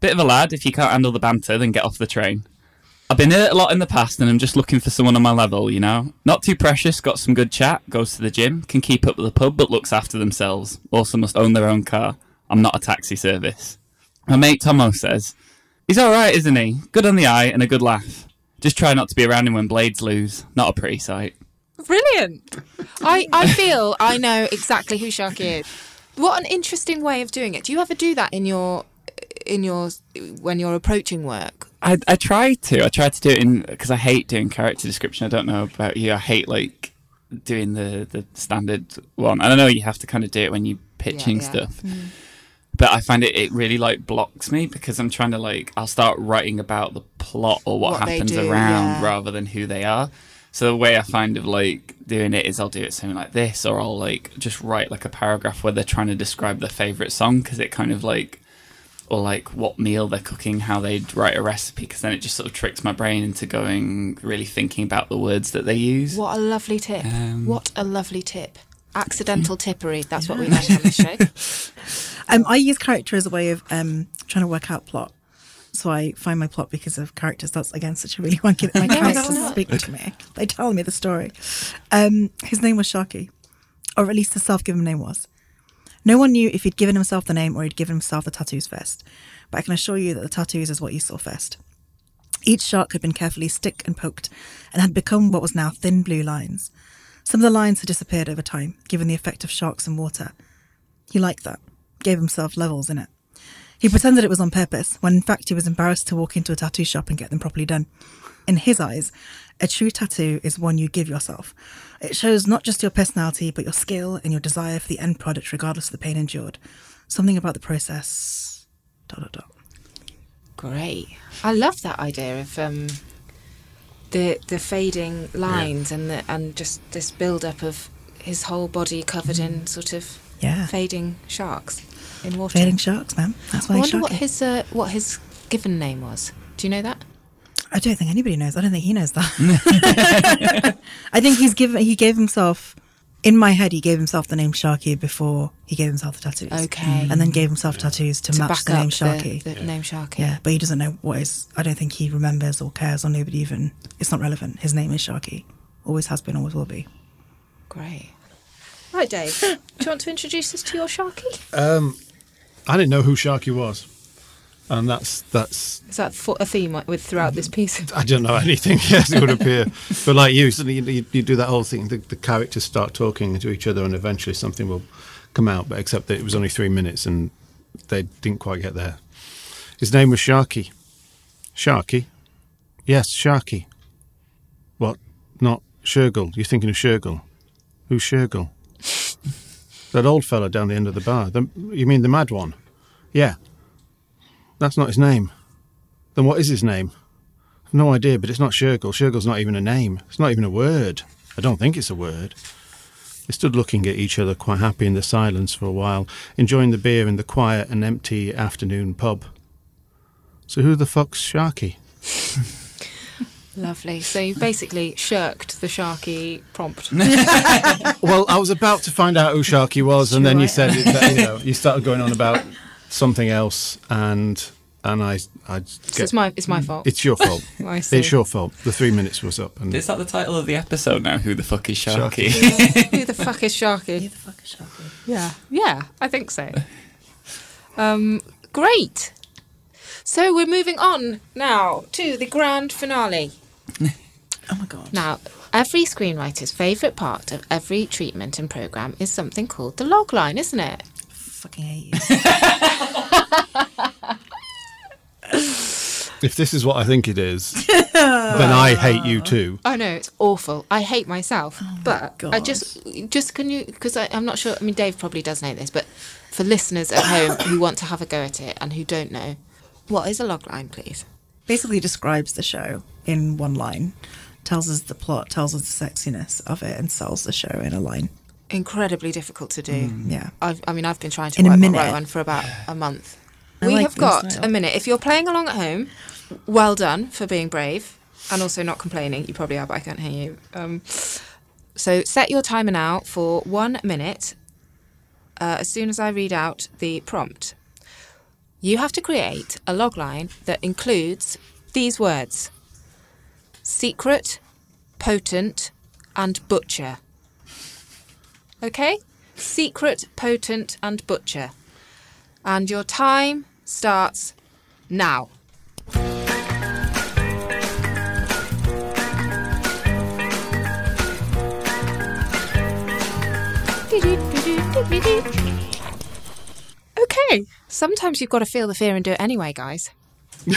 Bit of a lad, if you can't handle the banter, then get off the train. I've been hurt a lot in the past and I'm just looking for someone on my level, you know? Not too precious, got some good chat, goes to the gym, can keep up with the pub but looks after themselves. Also must own their own car. I'm not a taxi service. My mate Tomo says, He's alright, isn't he? Good on the eye and a good laugh. Just try not to be around him when blades lose. Not a pretty sight. Brilliant. I, I feel I know exactly who Sharky is. What an interesting way of doing it. Do you ever do that in your in your when you're approaching work? I, I try to. I try to do it in because I hate doing character description. I don't know about you. I hate like doing the the standard one. And I know you have to kind of do it when you're pitching yeah. stuff. Hmm. But I find it it really like blocks me because I'm trying to like I'll start writing about the plot or what, What happens do, around yeah. rather than who they are. So the way I find of like doing it is I'll do it something like this, or I'll like just write like a paragraph where they're trying to describe their favorite song because it kind of like or like what meal they're cooking, how they'd write a recipe, because then it just sort of tricks my brain into going really thinking about the words that they use. What a lovely tip. Um, what a lovely tip. Accidental tippery. That's what we like on this show. *laughs* Um, I use character as a way of um, trying to work out plot. So I find my plot because of characters. That's again such a really *laughs* wanky my No, characters it's speak to me. They tell me the story. Um, his name was Sharky, or at least the self-given name was. No one knew if he'd given himself the name or he'd given himself the tattoos first. But I can assure you that the tattoos is what you saw first. Each shark had been carefully stick and poked and had become what was now thin blue lines. Some of the lines had disappeared over time, given the effect of sharks and water. He liked that, gave himself levels in it. He pretended it was on purpose, when in fact he was embarrassed to walk into a tattoo shop and get them properly done. In his eyes, a true tattoo is one you give yourself. It shows not just your personality, but your skill and your desire for the end product, regardless of the pain endured. Something about the process. Dot, dot, dot. Great. I love that idea of um, the the fading lines and the and just this build up of his whole body covered in sort of Yeah. fading sharks in water. Fading sharks, man. That's why I wonder what his uh, what his given name was. Do you know that? I don't think anybody knows. I don't think he knows that. *laughs* I think he's given. He gave himself. In my head, he gave himself the name Sharky before he gave himself the tattoos. Okay. And then gave himself tattoos to, to match back the name Sharky. the, the name Sharky. Yeah, but he doesn't know what is. I don't think he remembers or cares or nobody even. It's not relevant. His name is Sharky. Always has been, always will be. Great. Right, Dave. Do you want to introduce us to your Sharky? Um I didn't know who Sharky was, and that's that's Is that a theme with throughout this piece? I don't know *laughs* anything. Yes, it would appear. But like you, suddenly you, you, you do that whole thing. The, the characters start talking to each other, and eventually something will come out. But except that it was only three minutes, and they didn't quite get there. His name was Sharky. Sharky. Yes, Sharky. What? Not Shergill. You're thinking of Shergill. Who's Shergill? *laughs* that old fella down the end of the bar. The, you mean the mad one? Yeah. That's not his name. Then what is his name? No idea, but it's not Shergill. Shergill's not even a name. It's not even a word. I don't think it's a word. They stood looking at each other, quite happy in the silence for a while, enjoying the beer in the quiet and empty afternoon pub. So who the fuck's Sharky? *laughs* Lovely. So you basically shirked the Sharky prompt. *laughs* Well, I was about to find out who Sharky was, and then you said that, you know you started going on about something else, and and I I So it's my it's my fault. it's your fault. *laughs* I it's your fault. The three minutes was up, and Is that the title of the episode now? Who the fuck is Sharky? Who the fuck is Sharky? Who the fuck is Sharky? Yeah, yeah, I think so. Um, great. So we're moving on now to the grand finale. *laughs* Oh my god. Now, every screenwriter's favourite part of every treatment and programme is something called the log line, isn't it? Fucking hate you. *laughs* if this is what I think it is, *laughs* then I hate you too. I know it's awful. I hate myself, oh but I just, just can you? Because I'm not sure. I mean, Dave probably does know this, but for listeners at home who want to have a go at it and who don't know, what is a log line, please? Basically describes the show in one line, tells us the plot, tells us the sexiness of it, and sells the show in a line. Incredibly difficult to do. Mm. Yeah. I've, I mean, I've been trying to In a write, minute. write one for about a month. I we like have got style. a minute. If you're playing along at home, well done for being brave and also not complaining. You probably are, but I can't hear you. Um, so set your timer now for one minute. Uh, as soon as I read out the prompt, you have to create a logline that includes these words: secret, potent, and butcher. Okay? Secret, potent, and butcher. And your time starts now. Okay. Sometimes you've got to feel the fear and do it anyway, guys. *laughs*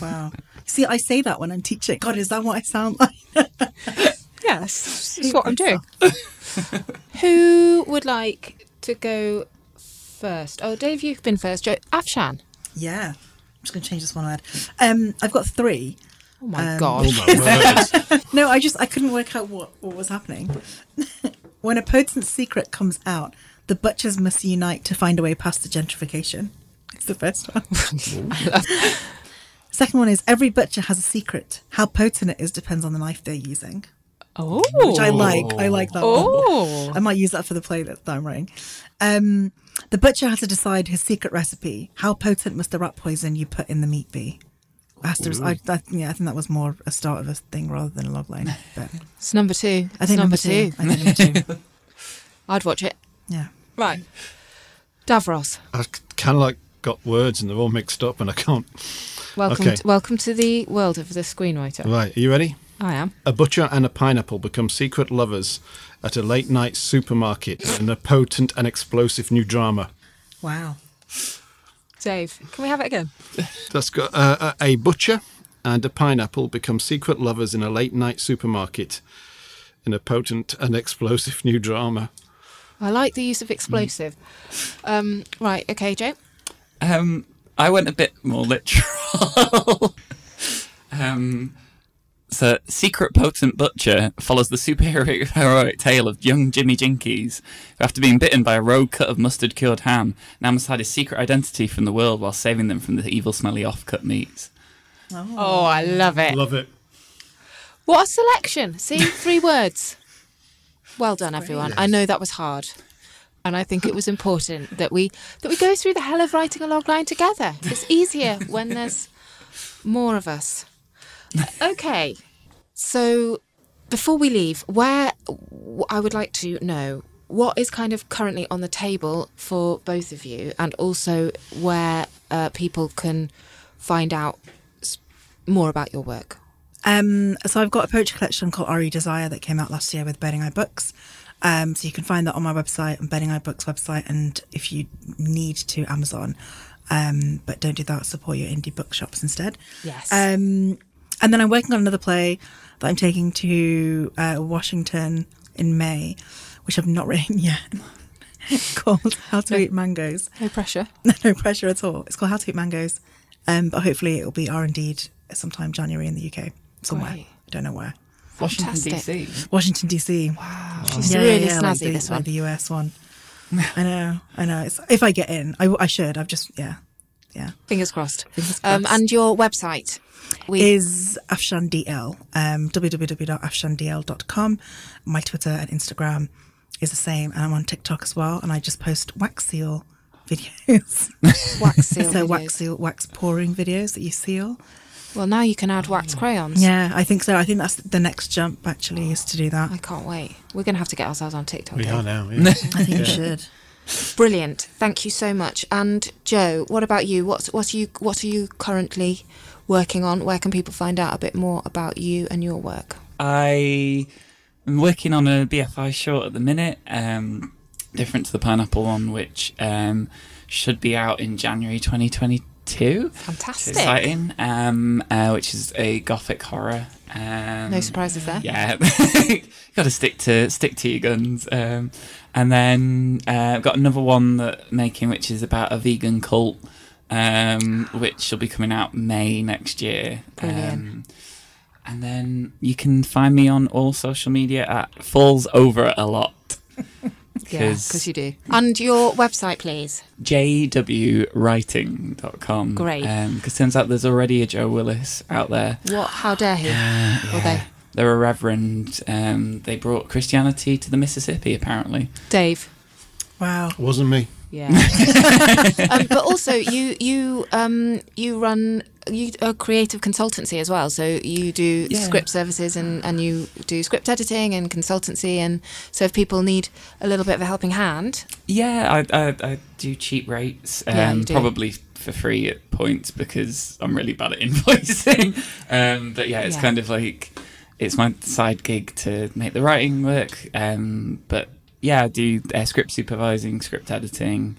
Wow. See, I say that when I'm teaching. God, is that what I sound like? *laughs* Yes, that's what I'm doing. *laughs* Who would like to go first? Oh, Dave, you've been first. Joe, Afshan. yeah. I'm just going to change this one word. Um, I've got three. Oh my Um, god. Oh my. *laughs* No, I just I couldn't work out what, what was happening. *laughs* when a potent secret comes out, the butchers must unite to find a way past the gentrification. It's the first one. *laughs* Second one is every butcher has a secret. How potent it is depends on the knife they're using, Oh. which I like. I like that Oh. one. I might use that for the play that I'm writing. Um, the butcher has to decide his secret recipe. How potent must the rat poison you put in the meat be? Has to, I, I, yeah, I think that was more a start of a thing rather than a log line. *laughs* But It's number two. I think It's number, two. I think number two. *laughs* I'd watch it. Yeah. Right. Davros, I kind of like got words and they're all mixed up and I can't. welcome, Okay. to, welcome to the world of the screenwriter. Right, are you ready? I am. A butcher and a pineapple become secret lovers at a late night supermarket in a potent and explosive new drama. Wow. Dave, can we have it again? That's got uh, a a butcher and a pineapple become secret lovers in a late night supermarket in a potent and explosive new drama. I like the use of explosive. Um, right, okay, Joe. Um, I went a bit more literal. *laughs* um, so, Secret Potent Butcher follows the superheroic *laughs* tale of young Jimmy Jinkies, who, after being bitten by a rogue cut of mustard cured ham, now must hide his secret identity from the world while saving them from the evil, smelly off cut meats. Oh, oh, I love it. Love it. What a selection. See, three *laughs* words. Well done, everyone. I know that was hard. And I think it was important that we that we go through the hell of writing a log line together. It's easier when there's more of us. Okay. So before we leave, where I would like to know what is kind of currently on the table for both of you, and also where uh, people can find out more about your work. Um, so I've got a poetry collection called RE Desire that came out last year with Burning Eye Books. Um, so you can find that on my website, on Burning Eye Books website, and if you need to, Amazon. Um, but don't do that. Support your indie bookshops instead. Yes. Um, and then I'm working on another play that I'm taking to uh, Washington in May, which I've not *laughs* written yet. called How to Eat Mangoes. no pressure. *laughs* no pressure at all. It's called How to Eat Mangoes, um, but hopefully it will be R and D sometime January in the UK somewhere. Great. I don't know where. Washington, D.C. Washington DC. Wow, she's really snazzy, like the, this like one. the US one. *laughs* I know, I know. It's, if I get in, I, I should. I've just yeah, yeah. Fingers crossed. Fingers Um, and your website. We Is Afshan DL um, www.afshandl.com. My Twitter and Instagram is the same, and I'm on TikTok as well. And I just post wax seal *laughs* videos. wax seal. so videos. wax seal, wax pouring videos that you seal. Well, now you can add wax crayons. Yeah, I think so. I think that's the next jump. Actually, is to do that. I can't wait. We're going to have to get ourselves on TikTok. We Dave. are now. *laughs* Yeah. I think you should. Brilliant. Thank you so much. And Joe, what about you? What's what are you what are you currently working on? Where can people find out a bit more about you and your work? I am working on a BFI short at the minute, um, different to the pineapple one, which um, should be out in January 2022. Fantastic. Exciting. Um, uh, which is a gothic horror. Um, No surprises there. Yeah, *laughs* got to stick to stick to your guns. Um, and then uh, I've got another one that making, which is about a vegan cult, um, which will be coming out May next year. Brilliant. Um, and then you can find me on all social media at falls over a lot. *laughs* Yeah, because you do. And your website, please. jwwriting.com. Great. Because turns out there's already a Joe Willis out there. What? How dare he? Or they? They're a reverend. Um, they brought Christianity to the Mississippi, apparently. Dave. Wow. Wasn't me. Yeah. *laughs* um, but also, you you um, you run you a creative consultancy as well. So you do Yeah. script services and, and you do script editing and consultancy. And so if people need a little bit of a helping hand, Yeah, I, I, I do cheap rates. Um, Yeah, you do. Probably for free at points because I'm really bad at *laughs* invoicing. um, but yeah, it's Yeah. kind of like it's my side gig to make the writing work. Um, but yeah, I do uh, script supervising, script editing,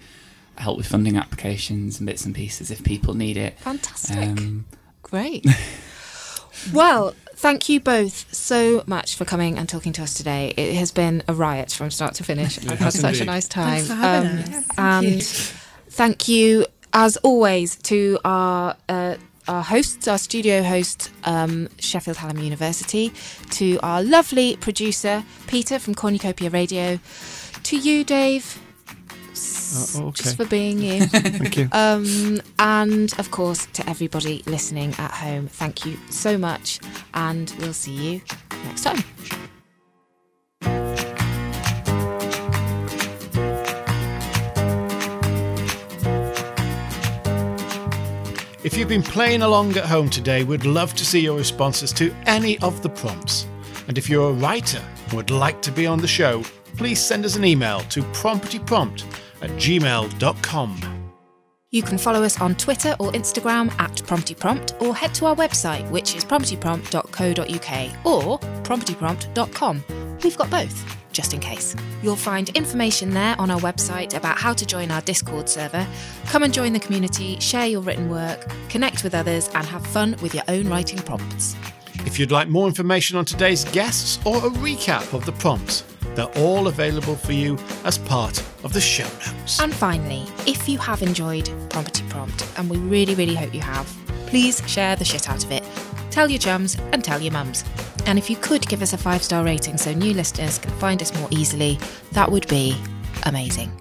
help with funding applications and bits and pieces if people need it. fantastic. Um, Great. *laughs* well, thank you both so much for coming and talking to us today. It has been a riot from start to finish. I've had has such a nice time. Thanks for having Um, us. and thank you, as always, to our. Uh, our hosts, our studio host, um, Sheffield Hallam University, to our lovely producer, Peter from Cornucopia Radio, to you, Dave, s- Uh, okay. just for being you. *laughs* Thank you. Um, and of course, to everybody listening at home, thank you so much, and we'll see you next time. If you've been playing along at home today, we'd love to see your responses to any of the prompts. And if you're a writer and would like to be on the show, please send us an email to promptyprompt at gmail.com. You can follow us on Twitter or Instagram at PromptyPrompt or head to our website, which is promptyprompt.co.uk or promptyprompt.com. We've got both, just in case. You'll find information there on our website about how to join our Discord server. Come and join the community, share your written work, connect with others, and have fun with your own writing prompts. If you'd like more information on today's guests or a recap of the prompts, they're all available for you as part of the show notes. And finally, if you have enjoyed Prompty Prompt, and we really, really hope you have, please share the shit out of it. Tell your chums and tell your mums. And if you could give us a five star rating so new listeners can find us more easily, that would be amazing.